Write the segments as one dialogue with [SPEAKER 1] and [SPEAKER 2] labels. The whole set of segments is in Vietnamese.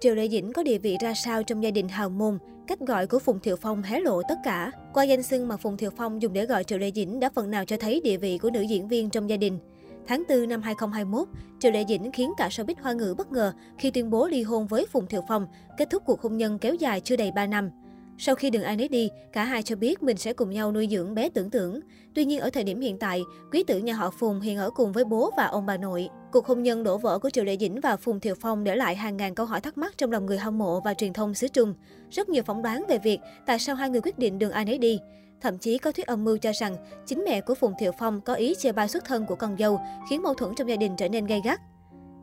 [SPEAKER 1] Triệu Lệ Dĩnh có địa vị ra sao trong gia đình hào môn, cách gọi của Phùng Thiệu Phong hé lộ tất cả. Qua danh xưng mà Phùng Thiệu Phong dùng để gọi Triệu Lệ Dĩnh đã phần nào cho thấy địa vị của nữ diễn viên trong gia đình. Tháng 4 năm 2021, Triệu Lệ Dĩnh khiến cả showbiz hoa ngữ bất ngờ khi tuyên bố ly hôn với Phùng Thiệu Phong, kết thúc cuộc hôn nhân kéo dài chưa đầy 3 năm. Sau khi đường ai nấy đi, cả hai cho biết mình sẽ cùng nhau nuôi dưỡng bé tưởng tưởng. Tuy nhiên ở thời điểm hiện tại, quý tử nhà họ Phùng hiện ở cùng với bố và ông bà nội. Cuộc hôn nhân đổ vỡ của Triệu Lệ Dĩnh và Phùng thiều Phong để lại hàng ngàn câu hỏi thắc mắc trong lòng người hâm mộ và truyền thông xứ Trung. Rất nhiều phỏng đoán về việc tại sao hai người quyết định đường ai nấy đi. Thậm chí có thuyết âm mưu cho rằng chính mẹ của Phùng Thiệu Phong có ý chia bai xuất thân của con dâu, khiến mâu thuẫn trong gia đình trở nên gay gắt.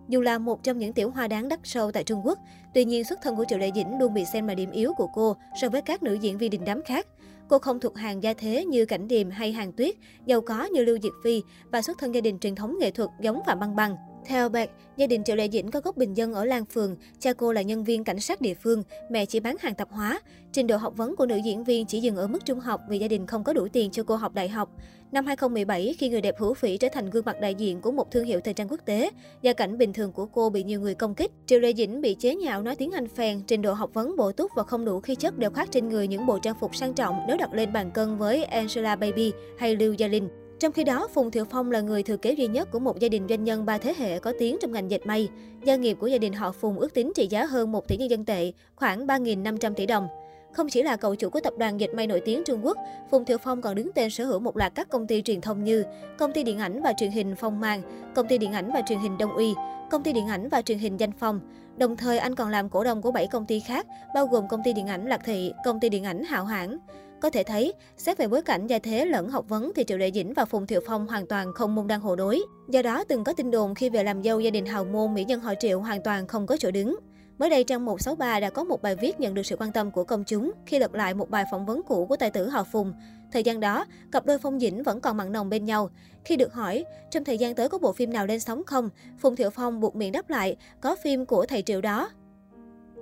[SPEAKER 1] Dù là một trong những tiểu hoa đáng đắt sâu tại Trung Quốc, tuy nhiên xuất thân của Triệu Lệ Dĩnh luôn bị xem là điểm yếu của cô so với các nữ diễn viên đình đám khác. Cô không thuộc hàng gia thế như Cảnh Điềm hay Hàng Tuyết, giàu có như Lưu Diệt Phi và xuất thân gia đình truyền thống nghệ thuật giống Phạm Băng Băng. Theo Bạc, gia đình Triệu Lệ Dĩnh có gốc bình dân ở Lan Phường, cha cô là nhân viên cảnh sát địa phương, mẹ chỉ bán hàng tạp hóa. Trình độ học vấn của nữ diễn viên chỉ dừng ở mức trung học vì gia đình không có đủ tiền cho cô học đại học. Năm 2017, khi người đẹp hữu phỉ trở thành gương mặt đại diện của một thương hiệu thời trang quốc tế, gia cảnh bình thường của cô bị nhiều người công kích. Triệu Lệ Dĩnh bị chế nhạo nói tiếng Anh phèn, trình độ học vấn bổ túc và không đủ khí chất đều khoác trên người những bộ trang phục sang trọng nếu đặt lên bàn cân với Angela Baby hay Lưu Gia Linh. Trong khi đó, Phùng Thiệu Phong là người thừa kế duy nhất của một gia đình doanh nhân ba thế hệ có tiếng trong ngành dệt may. Gia nghiệp của gia đình họ Phùng ước tính trị giá hơn 1 tỷ nhân dân tệ, khoảng 3.500 tỷ đồng. Không chỉ là cậu chủ của tập đoàn dệt may nổi tiếng Trung Quốc, Phùng Thiệu Phong còn đứng tên sở hữu một loạt các công ty truyền thông như công ty điện ảnh và truyền hình Phong Mang, công ty điện ảnh và truyền hình Đông Uy, công ty điện ảnh và truyền hình Danh Phong. Đồng thời anh còn làm cổ đông của 7 công ty khác, bao gồm công ty điện ảnh Lạc Thị, công ty điện ảnh Hạo Hãng. Có thể thấy, xét về bối cảnh gia thế lẫn học vấn thì Triệu Lệ Dĩnh và Phùng Thiệu Phong hoàn toàn không môn đăng hộ đối. Do đó, từng có tin đồn khi về làm dâu gia đình hào môn mỹ nhân họ Triệu hoàn toàn không có chỗ đứng. Mới đây, trang 163 đã có một bài viết nhận được sự quan tâm của công chúng khi lật lại một bài phỏng vấn cũ của tài tử họ Phùng. Thời gian đó, cặp đôi Phong Dĩnh vẫn còn mặn nồng bên nhau. Khi được hỏi, trong thời gian tới có bộ phim nào lên sóng không, Phùng Thiệu Phong buộc miệng đáp lại, có phim của thầy Triệu đó.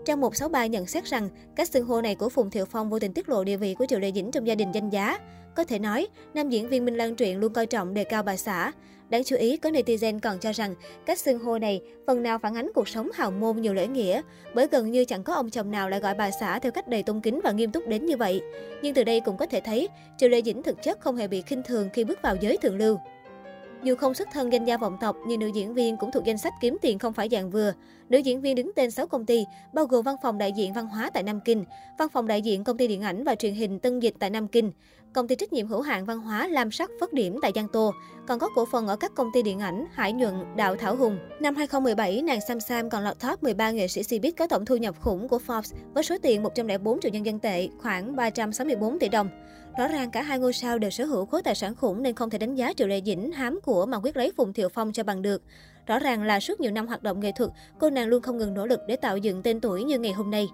[SPEAKER 1] Trang 163 nhận xét rằng, cách xưng hô này của Phùng Thiệu Phong vô tình tiết lộ địa vị của Triệu Lệ Dĩnh trong gia đình danh giá. Có thể nói, nam diễn viên Minh Lan Truyện luôn coi trọng đề cao bà xã. Đáng chú ý, có netizen còn cho rằng cách xưng hô này phần nào phản ánh cuộc sống hào môn nhiều lễ nghĩa, bởi gần như chẳng có ông chồng nào lại gọi bà xã theo cách đầy tôn kính và nghiêm túc đến như vậy. Nhưng từ đây cũng có thể thấy, Triệu Lệ Dĩnh thực chất không hề bị khinh thường khi bước vào giới thượng lưu. Dù không xuất thân danh gia vọng tộc, nhưng nữ diễn viên cũng thuộc danh sách kiếm tiền không phải dạng vừa. Nữ diễn viên đứng tên 6 công ty, bao gồm văn phòng đại diện văn hóa tại Nam Kinh, văn phòng đại diện công ty điện ảnh và truyền hình Tân Dịch tại Nam Kinh, công ty trách nhiệm hữu hạn văn hóa Lam Sắc Phất Điểm tại Giang Tô, còn có cổ phần ở các công ty điện ảnh Hải Nhuận, Đạo Thảo Hùng. Năm 2017, nàng Sam Sam còn lọt top 13 nghệ sĩ Cbiz có tổng thu nhập khủng của Forbes với số tiền 104 triệu nhân dân tệ, khoảng 364 tỷ đồng. Rõ ràng cả hai ngôi sao đều sở hữu khối tài sản khủng nên không thể đánh giá Triệu Lệ Dĩnh hám của mà quyết lấy Phùng Thiệu Phong cho bằng được. Rõ ràng là suốt nhiều năm hoạt động nghệ thuật, cô nàng luôn không ngừng nỗ lực để tạo dựng tên tuổi như ngày hôm nay.